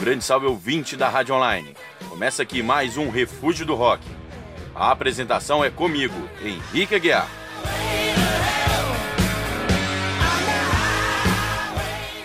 Grande salve ouvinte da Rádio Online. Começa aqui mais um Refúgio do Rock. A apresentação é comigo, Henrique Aguiar.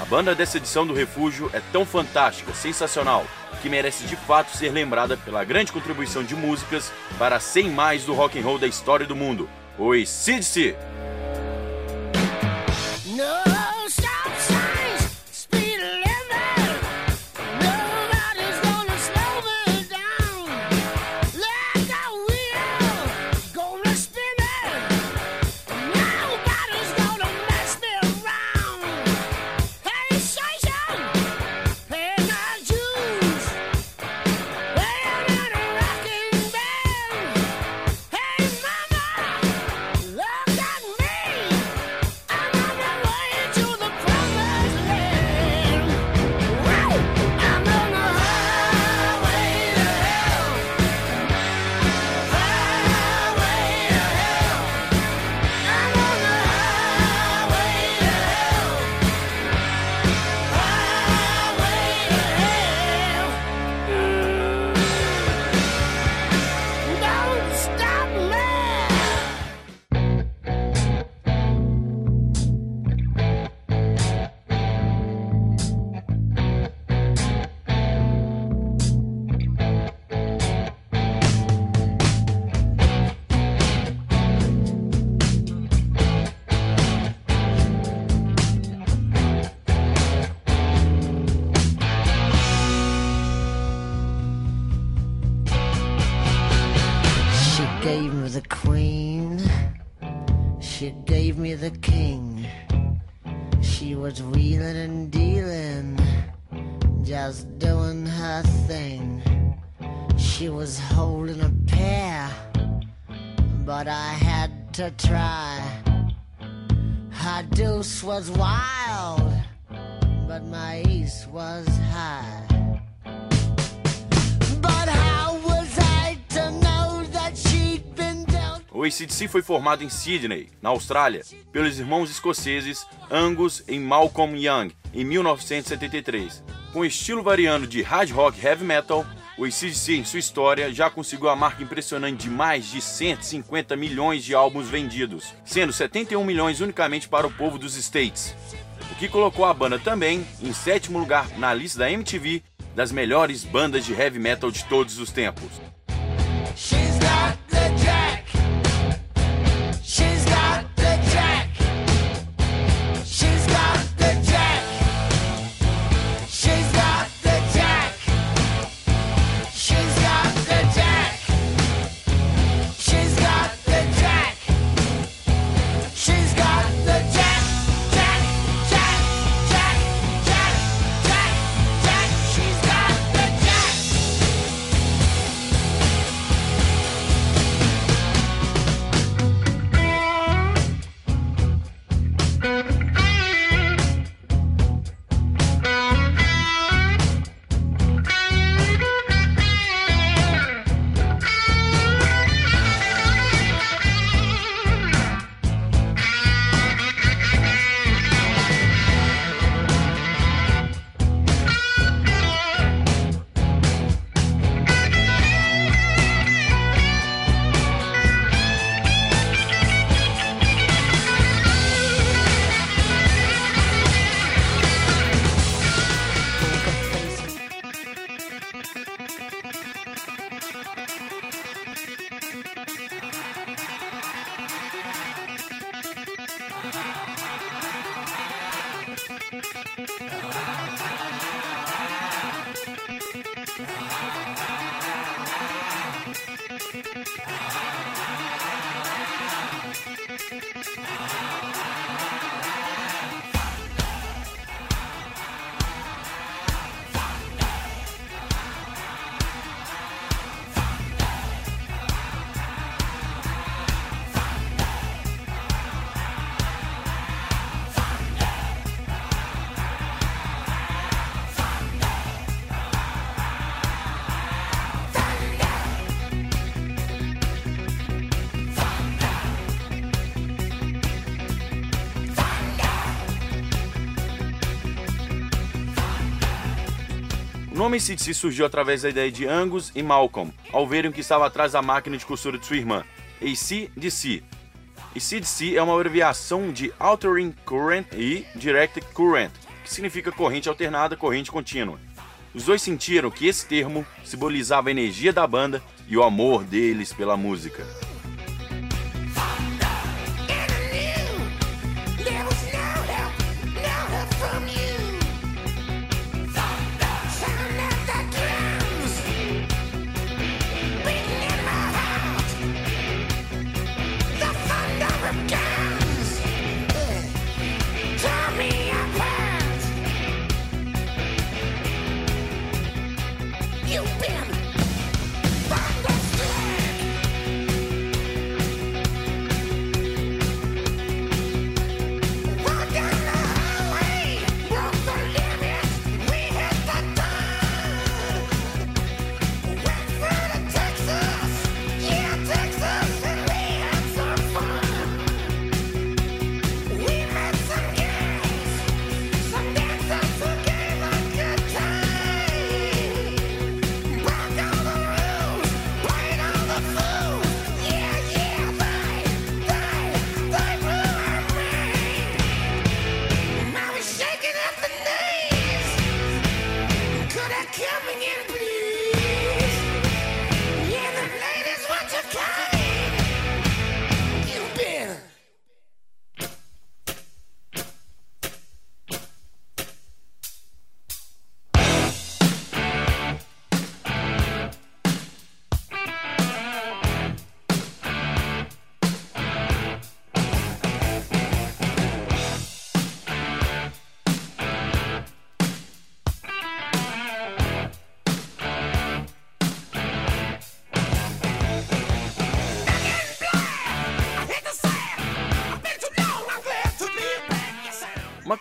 A banda dessa edição do Refúgio é tão fantástica, sensacional, que merece de fato ser lembrada pela grande contribuição de músicas para 100 mais do rock and roll da história do mundo. Oi, CDC! Wheeling and dealing, just doing her thing. She was holding a pair, but I had to try. Her deuce was wild, but my ace was high. O ACDC foi formado em Sydney, na Austrália, pelos irmãos escoceses Angus e Malcolm Young em 1973. Com estilo variando de hard rock heavy metal, o ACDC em sua história já conseguiu a marca impressionante de mais de 150 milhões de álbuns vendidos, sendo 71 milhões unicamente para o povo dos States, o que colocou a banda também em sétimo lugar na lista da MTV das melhores bandas de heavy metal de todos os tempos. Nome CDC surgiu através da ideia de Angus e Malcolm, ao verem o que estava atrás da máquina de costura de sua irmã, ACDC. ACDC é uma abreviação de Altering Current e Direct Current, que significa corrente alternada, corrente contínua. Os dois sentiram que esse termo simbolizava a energia da banda e o amor deles pela música.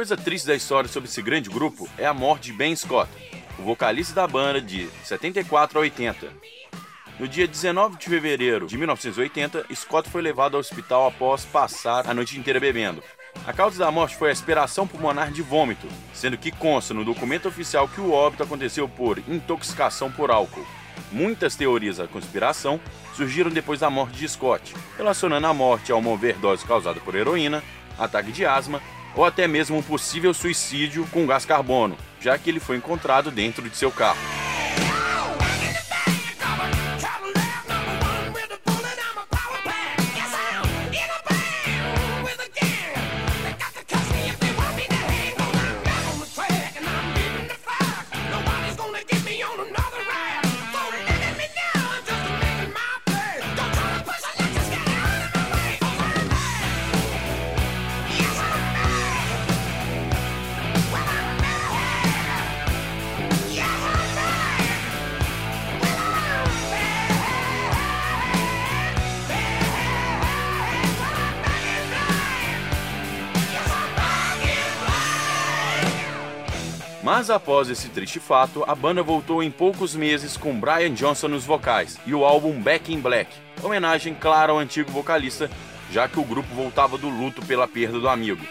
Coisa triste da história sobre esse grande grupo é a morte de Ben Scott, o vocalista da banda de 74 a 80. No dia 19 de fevereiro de 1980, Scott foi levado ao hospital após passar a noite inteira bebendo. A causa da morte foi a aspiração pulmonar de vômito, sendo que consta no documento oficial que o óbito aconteceu por intoxicação por álcool. Muitas teorias da conspiração surgiram depois da morte de Scott, relacionando a morte a uma overdose causada por heroína, ataque de asma ou até mesmo um possível suicídio com gás carbono, já que ele foi encontrado dentro de seu carro. Após esse triste fato, a banda voltou em poucos meses com Brian Johnson nos vocais e o álbum Back in Black, homenagem clara ao antigo vocalista, já que o grupo voltava do luto pela perda do amigo.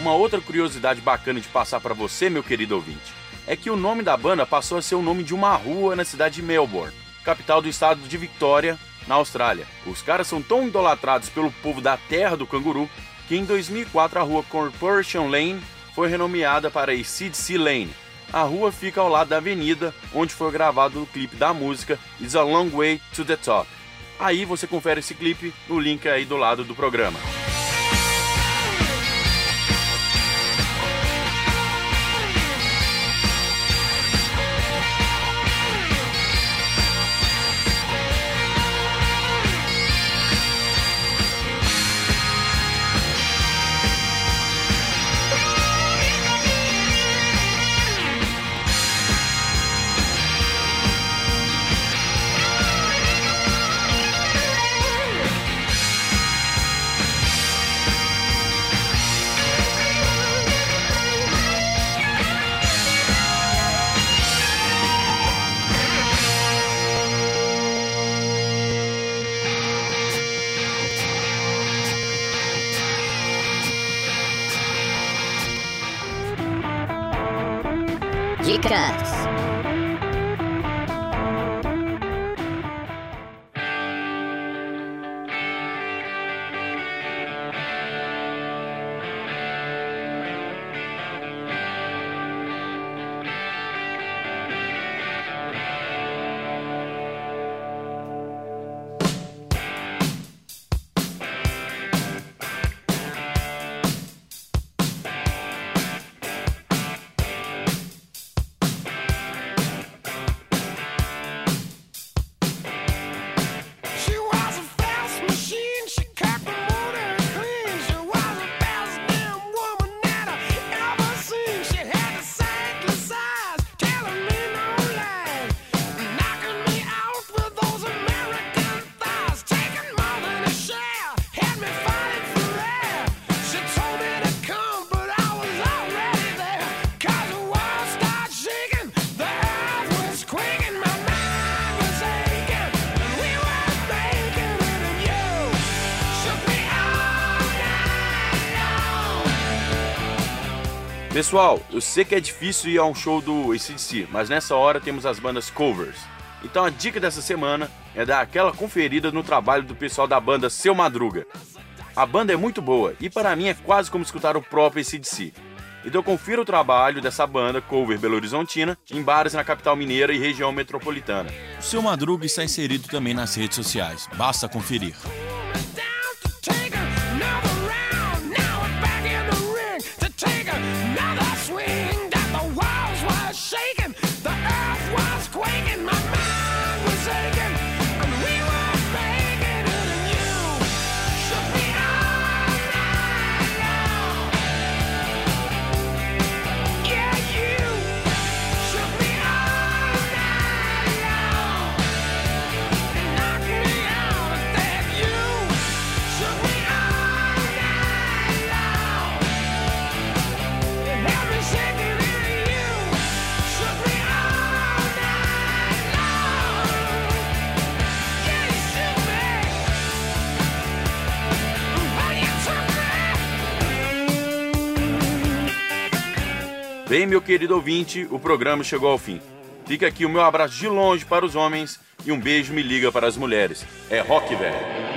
Uma outra curiosidade bacana de passar para você, meu querido ouvinte, é que o nome da banda passou a ser o nome de uma rua na cidade de Melbourne, capital do estado de Victoria, na Austrália. Os caras são tão idolatrados pelo povo da terra do canguru que em 2004 a rua Corporation Lane foi renomeada para ACDC Lane. A rua fica ao lado da avenida onde foi gravado o clipe da música It's a Long Way to the Top. Aí você confere esse clipe no link aí do lado do programa. Dicas. Pessoal, eu sei que é difícil ir a um show do ACDC, mas nessa hora temos as bandas covers. Então a dica dessa semana é dar aquela conferida no trabalho do pessoal da banda Seu Madruga. A banda é muito boa e para mim é quase como escutar o próprio ACDC. Então confira o trabalho dessa banda cover Belo Horizontina em bares na capital mineira e região metropolitana. O seu Madruga está inserido também nas redes sociais. Basta conferir. Meu querido ouvinte, o programa chegou ao fim. Fica aqui o meu abraço de longe para os homens e um beijo me liga para as mulheres. É rock, velho.